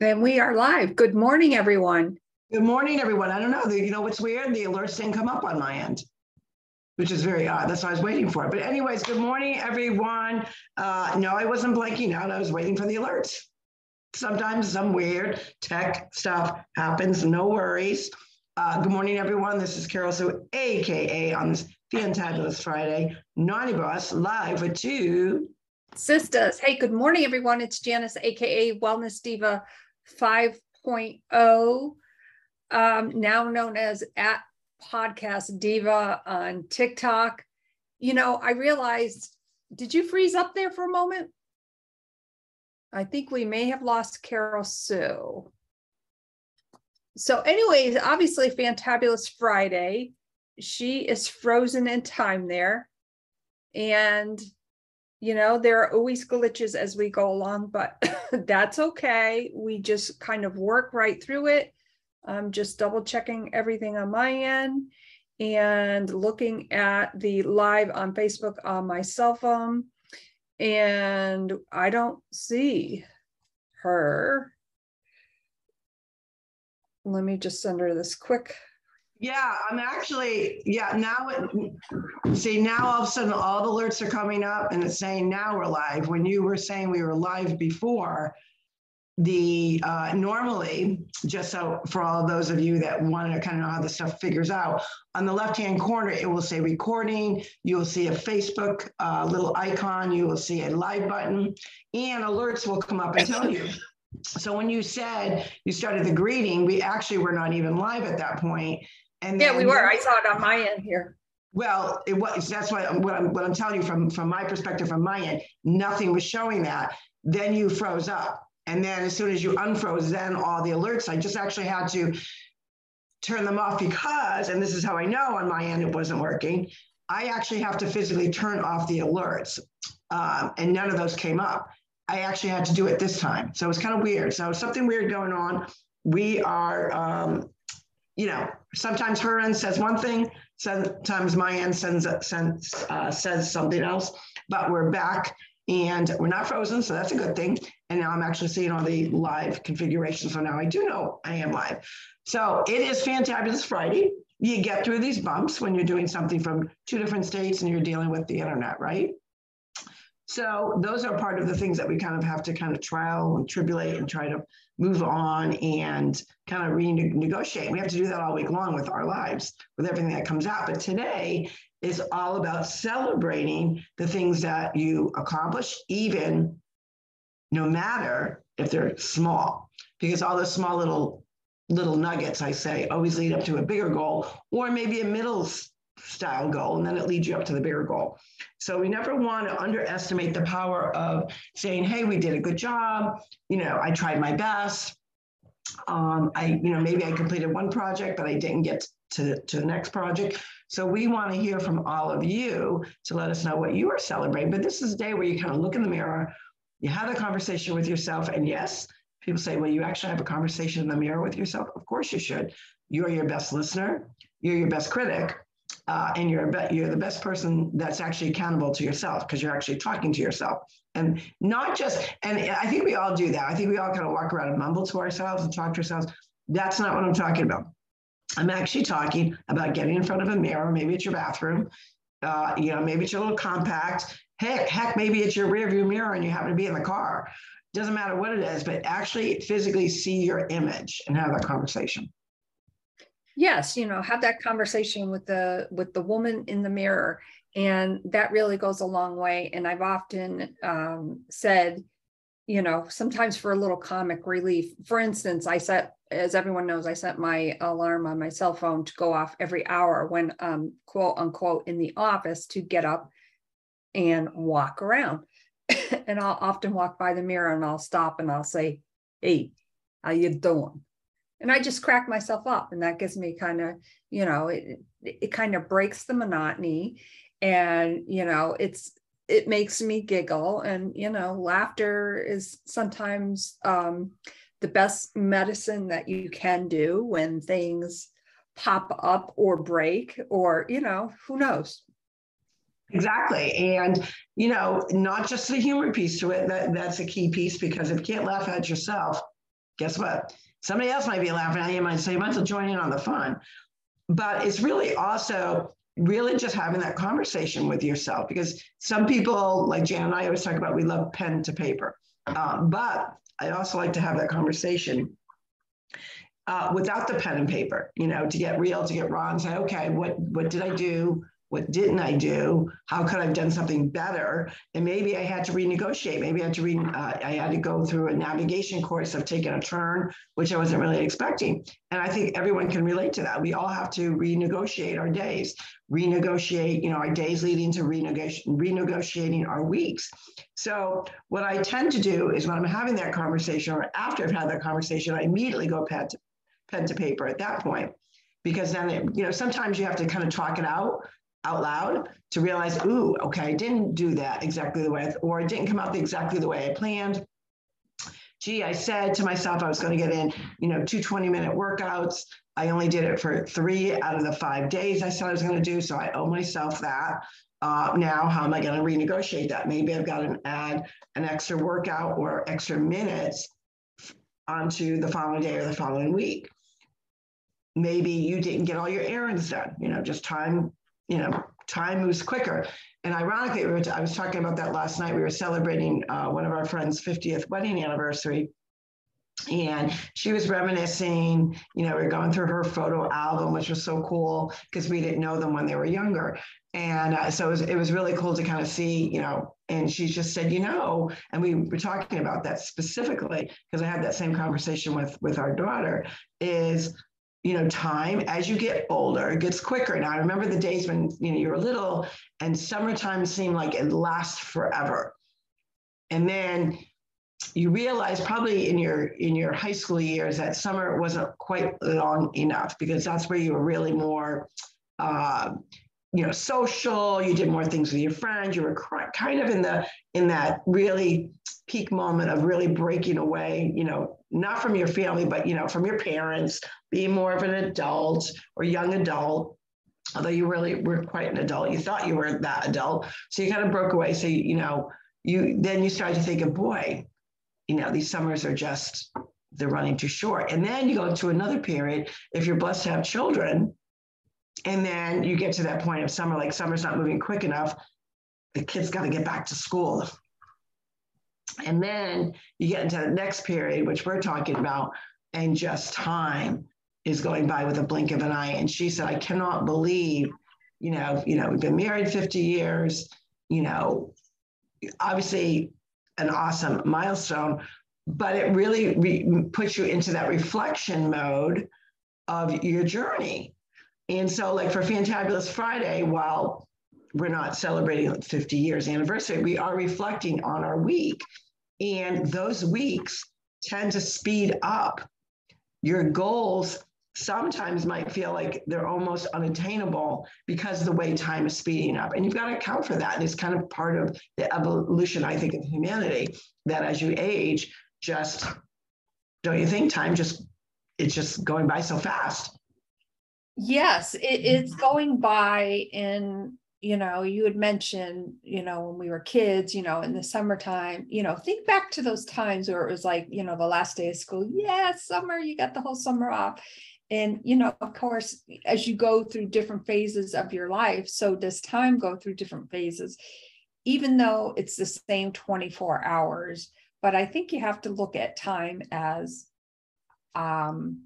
And we are live. Good morning, everyone. Good morning, everyone. I don't know. You know what's weird? The alerts didn't come up on my end, which is very odd. That's what I was waiting for. It. But, anyways, good morning, everyone. Uh, no, I wasn't blanking out. I was waiting for the alerts. Sometimes some weird tech stuff happens. No worries. Uh, good morning, everyone. This is Carol Sue, AKA on this fantabulous Friday, Naughty Boss, live with two sisters. Hey, good morning, everyone. It's Janice, AKA Wellness Diva 5.0, um, now known as at Podcast Diva on TikTok. You know, I realized, did you freeze up there for a moment? I think we may have lost Carol Sue. So, anyways, obviously, Fantabulous Friday. She is frozen in time there. And you know there are always glitches as we go along but that's okay. We just kind of work right through it. I'm just double checking everything on my end and looking at the live on facebook on my cell phone and i don't see her. Let me just send her this quick yeah, I'm actually, yeah, now it, see, now all of a sudden all the alerts are coming up and it's saying now we're live. When you were saying we were live before, the uh, normally, just so for all those of you that want to kind of know how this stuff figures out, on the left hand corner, it will say recording. You will see a Facebook uh, little icon. You will see a live button, and alerts will come up and tell you. So when you said you started the greeting, we actually were not even live at that point. And yeah, we were. I saw it on my end here. Well, it was. That's what, what I'm what I'm telling you from from my perspective, from my end, nothing was showing that. Then you froze up, and then as soon as you unfroze, then all the alerts. I just actually had to turn them off because, and this is how I know on my end it wasn't working. I actually have to physically turn off the alerts, um, and none of those came up. I actually had to do it this time, so it was kind of weird. So something weird going on. We are um, you know, sometimes her end says one thing, sometimes my end sends, sends, uh, says something else, but we're back and we're not frozen, so that's a good thing. And now I'm actually seeing all the live configuration. So now I do know I am live. So it is Fantabulous Friday. You get through these bumps when you're doing something from two different states and you're dealing with the internet, right? So those are part of the things that we kind of have to kind of trial and tribulate and try to move on and kind of renegotiate. We have to do that all week long with our lives, with everything that comes out. But today is all about celebrating the things that you accomplish, even no matter if they're small, because all the small little little nuggets, I say, always lead up to a bigger goal or maybe a middle style goal, and then it leads you up to the bigger goal. So we never want to underestimate the power of saying, "Hey, we did a good job. You know, I tried my best. Um, I, you know, maybe I completed one project, but I didn't get to, to the next project." So we want to hear from all of you to let us know what you are celebrating. But this is a day where you kind of look in the mirror, you have a conversation with yourself, and yes, people say, "Well, you actually have a conversation in the mirror with yourself." Of course, you should. You're your best listener. You're your best critic uh, and you're you're the best person that's actually accountable to yourself because you're actually talking to yourself. And not just and i think we all do that. I think we all kind of walk around and mumble to ourselves and talk to ourselves. That's not what i'm talking about. I'm actually talking about getting in front of a mirror maybe it's your bathroom uh, you know maybe it's your little compact. Heck heck maybe it's your rear view mirror and you happen to be in the car. Doesn't matter what it is but actually physically see your image and have that conversation yes you know have that conversation with the with the woman in the mirror and that really goes a long way and i've often um, said you know sometimes for a little comic relief. For instance i set as everyone knows i set my alarm on my cell phone to go off every hour when um quote unquote in the office to get up and walk around. And i'll often walk by the mirror and i'll stop and i'll say hey how you doing and I just crack myself up, and that gives me kind of, you know, it it kind of breaks the monotony, and you know, it's it makes me giggle, and you know, laughter is sometimes um, the best medicine that you can do when things pop up or break, or you know, who knows. Exactly. And, you know, not just the humor piece to it, that, that's a key piece because if you can't laugh at yourself, guess what? Somebody else might be laughing at you, might say, you might as well join in on the fun. But it's really also really just having that conversation with yourself because some people, like Jan and I always talk about, we love pen to paper. Um, but I also like to have that conversation uh, without the pen and paper, you know, to get real, to get raw and say, okay, what, what did I do? What didn't I do? How could I have done something better? And maybe I had to renegotiate. Maybe I had to re, uh, I had to go through a navigation course of taking a turn, which I wasn't really expecting. And I think everyone can relate to that. We all have to renegotiate our days, renegotiate, you know, our days leading to renegoti- renegotiating our weeks. So what I tend to do is when I'm having that conversation or after I've had that conversation, I immediately go pen to, pen to paper at that point because then it, you know sometimes you have to kind of talk it out out loud to realize, ooh, okay, I didn't do that exactly the way, or it didn't come out exactly the way I planned. Gee, I said to myself I was going to get in, you know, two 20 minute workouts. I only did it for three out of the five days I said I was going to do. So I owe myself that. Uh, now, how am I going to renegotiate that? Maybe I've got to add an extra workout or extra minutes onto the following day or the following week. Maybe you didn't get all your errands done, you know, just time you know, time moves quicker. And ironically, we were I was talking about that last night. We were celebrating uh, one of our friends' 50th wedding anniversary. And she was reminiscing, you know, we are going through her photo album, which was so cool because we didn't know them when they were younger. And uh, so it was, it was really cool to kind of see, you know, and she just said, you know, and we were talking about that specifically because I had that same conversation with with our daughter is you know, time as you get older, it gets quicker. Now, I remember the days when you know you were little and summertime seemed like it lasts forever. And then you realize probably in your in your high school years that summer wasn't quite long enough because that's where you were really more uh, you know social you did more things with your friends you were kind of in the in that really peak moment of really breaking away you know not from your family but you know from your parents being more of an adult or young adult although you really were quite an adult. You thought you were that adult. So you kind of broke away. So you, you know you then you started to think of boy you know these summers are just they're running too short. And then you go to another period. If you're blessed to have children and then you get to that point of summer, like summer's not moving quick enough. The kids got to get back to school. And then you get into the next period, which we're talking about, and just time is going by with a blink of an eye. And she said, I cannot believe, you know, you know, we've been married 50 years, you know, obviously an awesome milestone, but it really re- puts you into that reflection mode of your journey and so, like for Fantabulous Friday, while we're not celebrating 50 years anniversary, we are reflecting on our week. And those weeks tend to speed up. Your goals sometimes might feel like they're almost unattainable because the way time is speeding up. And you've got to account for that. And it's kind of part of the evolution, I think, of humanity that as you age, just don't you think time just it's just going by so fast Yes, it, it's mm-hmm. going by in, you know, you had mentioned, you know, when we were kids, you know, in the summertime, you know, think back to those times where it was like, you know, the last day of school, yeah, summer, you got the whole summer off. And, you know, of course, as you go through different phases of your life, so does time go through different phases, even though it's the same 24 hours. But I think you have to look at time as um,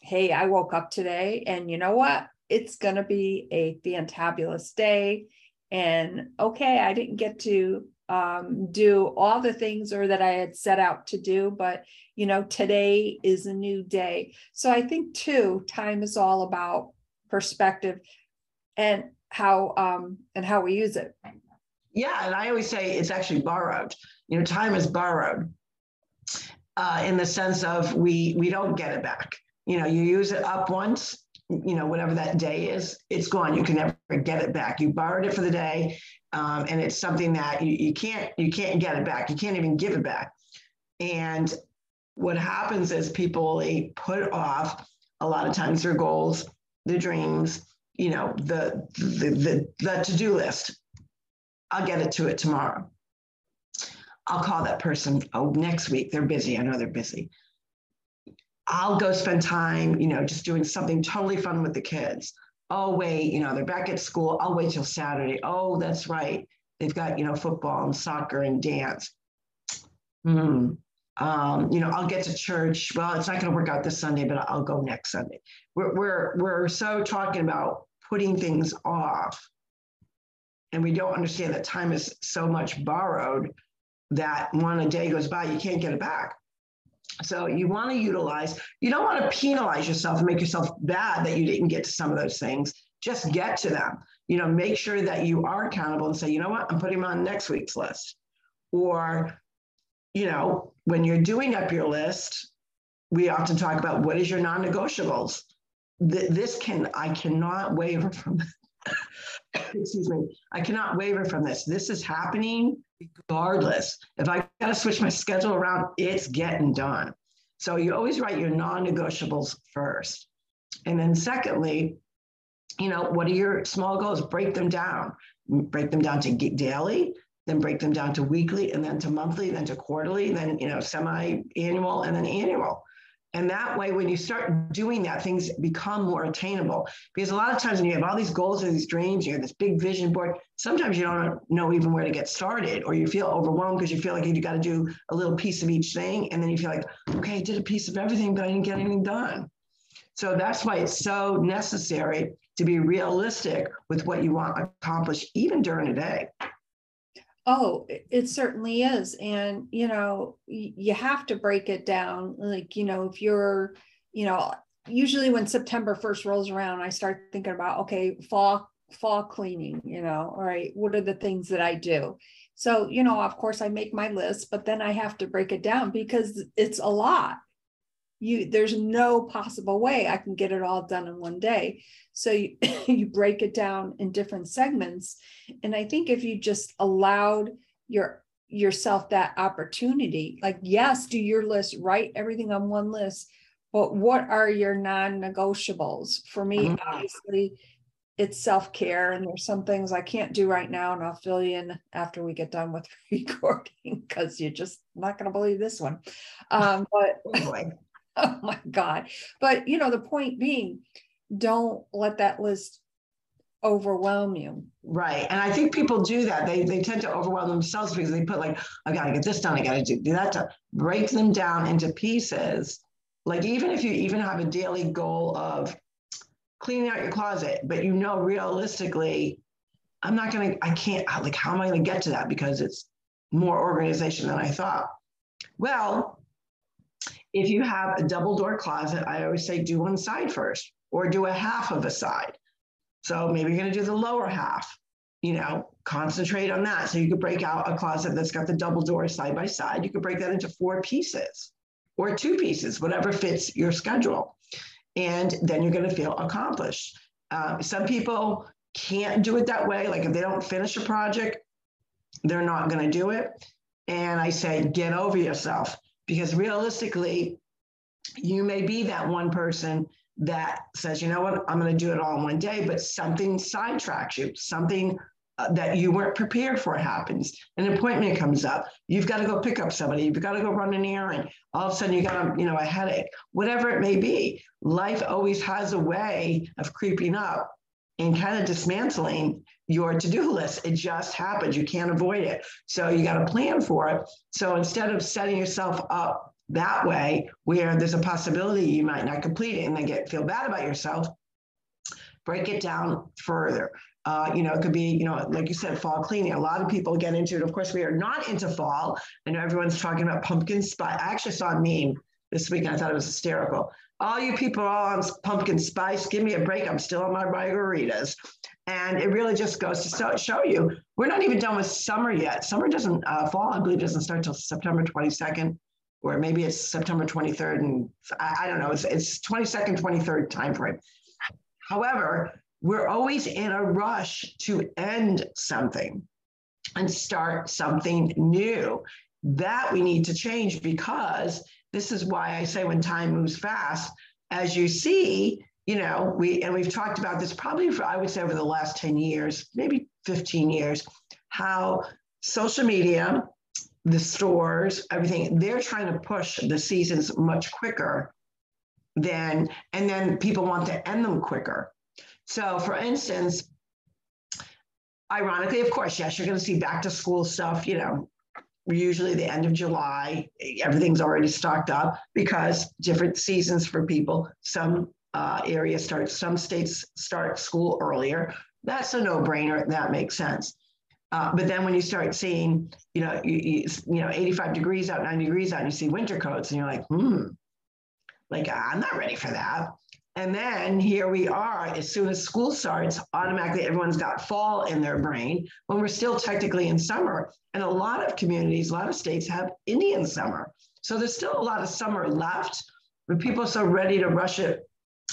hey, I woke up today and you know what? It's going to be a fantabulous day. And okay, I didn't get to um, do all the things or that I had set out to do, but you know, today is a new day. So I think too, time is all about perspective and how um, and how we use it. Yeah, and I always say it's actually borrowed. You know, time is borrowed uh, in the sense of we we don't get it back you know, you use it up once, you know, whatever that day is, it's gone. You can never get it back. You borrowed it for the day, um, and it's something that you, you can't you can't get it back. You can't even give it back. And what happens is people they put off a lot of times their goals, their dreams, you know, the the the, the to-do list. I'll get it to it tomorrow. I'll call that person. Oh, next week they're busy. I know they're busy. I'll go spend time, you know, just doing something totally fun with the kids. Oh, wait, you know, they're back at school. I'll wait till Saturday. Oh, that's right. They've got, you know, football and soccer and dance. Hmm. Um, you know, I'll get to church. Well, it's not going to work out this Sunday, but I'll go next Sunday. We're, we're, we're so talking about putting things off. And we don't understand that time is so much borrowed that when a day goes by, you can't get it back. So you want to utilize, you don't want to penalize yourself and make yourself bad that you didn't get to some of those things. Just get to them. You know, make sure that you are accountable and say, you know what, I'm putting them on next week's list. Or, you know, when you're doing up your list, we often talk about what is your non-negotiables. This can, I cannot waver from excuse me, I cannot waver from this. This is happening regardless. If I got to switch my schedule around, it's getting done. So you always write your non negotiables first. And then, secondly, you know, what are your small goals? Break them down. Break them down to daily, then break them down to weekly, and then to monthly, then to quarterly, then, you know, semi annual, and then annual. And that way, when you start doing that, things become more attainable. Because a lot of times when you have all these goals and these dreams, you have this big vision board, sometimes you don't know even where to get started, or you feel overwhelmed because you feel like you got to do a little piece of each thing. And then you feel like, okay, I did a piece of everything, but I didn't get anything done. So that's why it's so necessary to be realistic with what you want to accomplish, even during a day. Oh, it certainly is. And, you know, you have to break it down. Like, you know, if you're, you know, usually when September 1st rolls around, I start thinking about, okay, fall, fall cleaning, you know, all right, what are the things that I do? So, you know, of course I make my list, but then I have to break it down because it's a lot you there's no possible way i can get it all done in one day. So you, you break it down in different segments. And i think if you just allowed your yourself that opportunity like yes do your list write everything on one list but what are your non-negotiables? For me mm-hmm. obviously it's self-care and there's some things i can't do right now and i'll fill you in after we get done with recording because you're just not going to believe this one. Um, but oh my God. But, you know, the point being, don't let that list overwhelm you. Right. And I think people do that. They, they tend to overwhelm themselves because they put like, I got to get this done. I got to do, do that to break them down into pieces. Like even if you even have a daily goal of cleaning out your closet, but you know, realistically, I'm not going to, I can't, like, how am I going to get to that? Because it's more organization than I thought. Well, if you have a double door closet, I always say do one side first or do a half of a side. So maybe you're going to do the lower half, you know, concentrate on that. So you could break out a closet that's got the double door side by side. You could break that into four pieces or two pieces, whatever fits your schedule. And then you're going to feel accomplished. Uh, some people can't do it that way. Like if they don't finish a project, they're not going to do it. And I say, get over yourself because realistically, you may be that one person that says, you know what, I'm going to do it all in one day, but something sidetracks you, something uh, that you weren't prepared for happens. An appointment comes up. You've got to go pick up somebody. You've got to go run an errand. All of a sudden, you got a, you know a headache. Whatever it may be, life always has a way of creeping up and kind of dismantling your to-do list. It just happens. You can't avoid it. So you got to plan for it. So instead of setting yourself up that way, where there's a possibility you might not complete it and then get feel bad about yourself, break it down further. Uh, you know, it could be, you know, like you said, fall cleaning. A lot of people get into it. Of course, we are not into fall. I know everyone's talking about pumpkin spice. I actually saw a meme this week and I thought it was hysterical. All you people all on pumpkin spice, give me a break. I'm still on my margaritas. And it really just goes to show you we're not even done with summer yet. Summer doesn't uh, fall, I believe, doesn't start until September 22nd, or maybe it's September 23rd. And I, I don't know, it's, it's 22nd, 23rd timeframe. However, we're always in a rush to end something and start something new. That we need to change because this is why I say when time moves fast, as you see, you know, we and we've talked about this probably for I would say over the last 10 years, maybe 15 years, how social media, the stores, everything, they're trying to push the seasons much quicker then and then people want to end them quicker. So for instance, ironically, of course, yes, you're going to see back to school stuff, you know, usually the end of July, everything's already stocked up because different seasons for people. Some uh, areas start, some states start school earlier. That's a no brainer. That makes sense. Uh, but then when you start seeing, you know, you, you, you, know, 85 degrees out, 90 degrees out, and you see winter coats, and you're like, hmm, like I'm not ready for that. And then here we are, as soon as school starts, automatically everyone's got fall in their brain when we're still technically in summer. And a lot of communities, a lot of states have Indian summer. So there's still a lot of summer left, but people are so ready to rush it.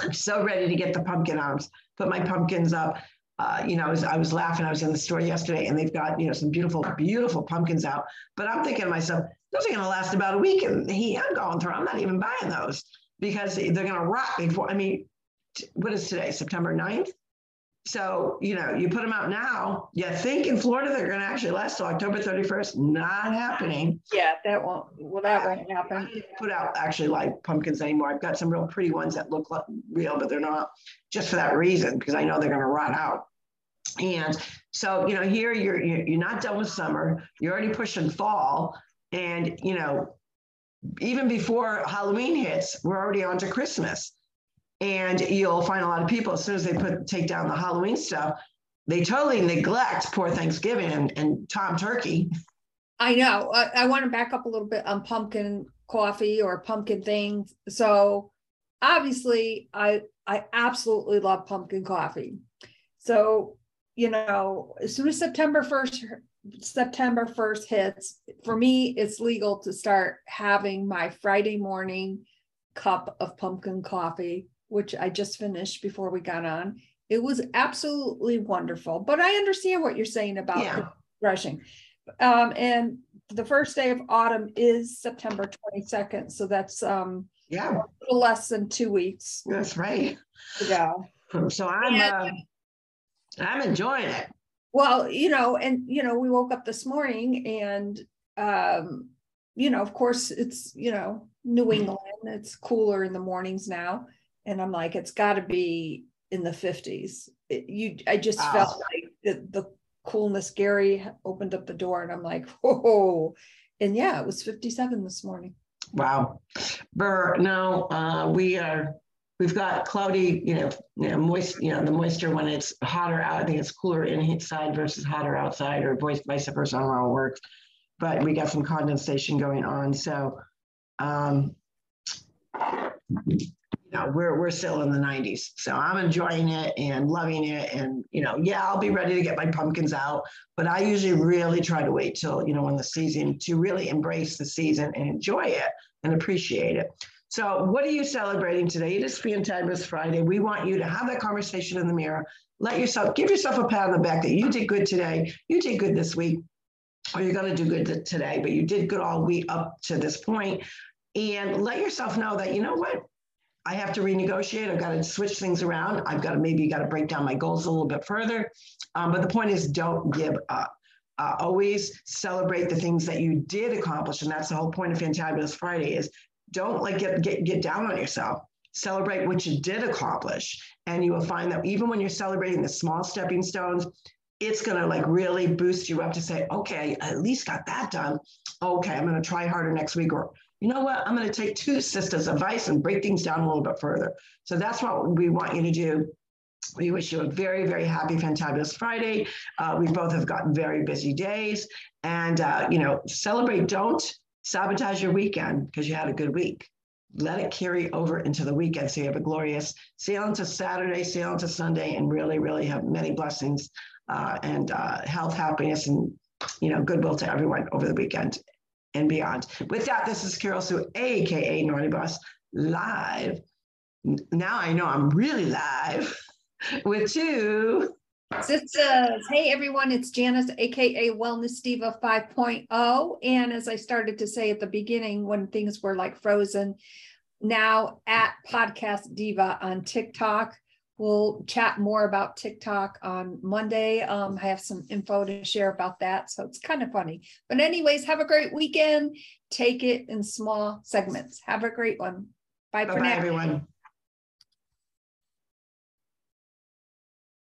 I'm so ready to get the pumpkin arms, put my pumpkins up. Uh, you know, I was, I was laughing. I was in the store yesterday and they've got, you know, some beautiful, beautiful pumpkins out. But I'm thinking to myself, those are going to last about a week. And he, I'm going through, I'm not even buying those because they're going to rot before. I mean, what is today, September 9th? So, you know, you put them out now, you think in Florida they're going to actually last till October 31st. Not happening. Yeah, that won't, well, that won't happen. put out actually like pumpkins anymore. I've got some real pretty ones that look like real, but they're not just for that reason, because I know they're going to rot out. And so, you know, here you're, you're not done with summer, you're already pushing fall. And, you know, even before Halloween hits, we're already on to Christmas. And you'll find a lot of people as soon as they put take down the Halloween stuff, they totally neglect poor Thanksgiving and, and Tom Turkey. I know. Uh, I, I want to back up a little bit on pumpkin coffee or pumpkin things. So obviously I I absolutely love pumpkin coffee. So, you know, as soon as September 1st September 1st hits, for me, it's legal to start having my Friday morning cup of pumpkin coffee, which I just finished before we got on. It was absolutely wonderful. But I understand what you're saying about yeah. rushing. Um, and the first day of autumn is September 22nd. So that's um, yeah, a little less than two weeks. That's right. Yeah. So I'm uh, I'm enjoying it. Well, you know, and you know, we woke up this morning and um, you know, of course it's, you know, New mm-hmm. England, it's cooler in the mornings now. And I'm like, it's gotta be in the 50s. It, you I just wow. felt like the, the coolness. Gary opened up the door and I'm like, whoa. And yeah, it was 57 this morning. Wow. Burr, no, uh, we are We've got cloudy, you know, you know, moist, you know, the moisture when it's hotter out. I think it's cooler inside versus hotter outside, or vice, versa. I don't know how it works, but we got some condensation going on. So, um, you know, we're we're still in the 90s. So I'm enjoying it and loving it. And you know, yeah, I'll be ready to get my pumpkins out, but I usually really try to wait till you know when the season to really embrace the season and enjoy it and appreciate it. So, what are you celebrating today? It is Fantabulous Friday. We want you to have that conversation in the mirror. Let yourself give yourself a pat on the back that you did good today. You did good this week, or you're going to do good today, but you did good all week up to this point. And let yourself know that you know what, I have to renegotiate. I've got to switch things around. I've got to maybe got to break down my goals a little bit further. Um, but the point is, don't give up. Uh, always celebrate the things that you did accomplish, and that's the whole point of Fantabulous Friday: is don't like get, get, get down on yourself. Celebrate what you did accomplish. And you will find that even when you're celebrating the small stepping stones, it's going to like really boost you up to say, okay, I at least got that done. Okay, I'm going to try harder next week. Or, you know what? I'm going to take two sisters' advice and break things down a little bit further. So that's what we want you to do. We wish you a very, very happy, fantabulous Friday. Uh, we both have gotten very busy days. And, uh, you know, celebrate, don't sabotage your weekend because you had a good week. Let it carry over into the weekend so you have a glorious sail into Saturday, sail into Sunday, and really, really have many blessings uh, and uh, health, happiness, and you know goodwill to everyone over the weekend and beyond. With that, this is Carol Sue, aka Naughty Boss, live. Now I know I'm really live with Sisters, hey everyone, it's Janice, aka Wellness Diva 5.0. And as I started to say at the beginning, when things were like frozen, now at Podcast Diva on TikTok. We'll chat more about TikTok on Monday. Um, I have some info to share about that. So it's kind of funny. But, anyways, have a great weekend. Take it in small segments. Have a great one. Bye for Bye-bye, now. everyone.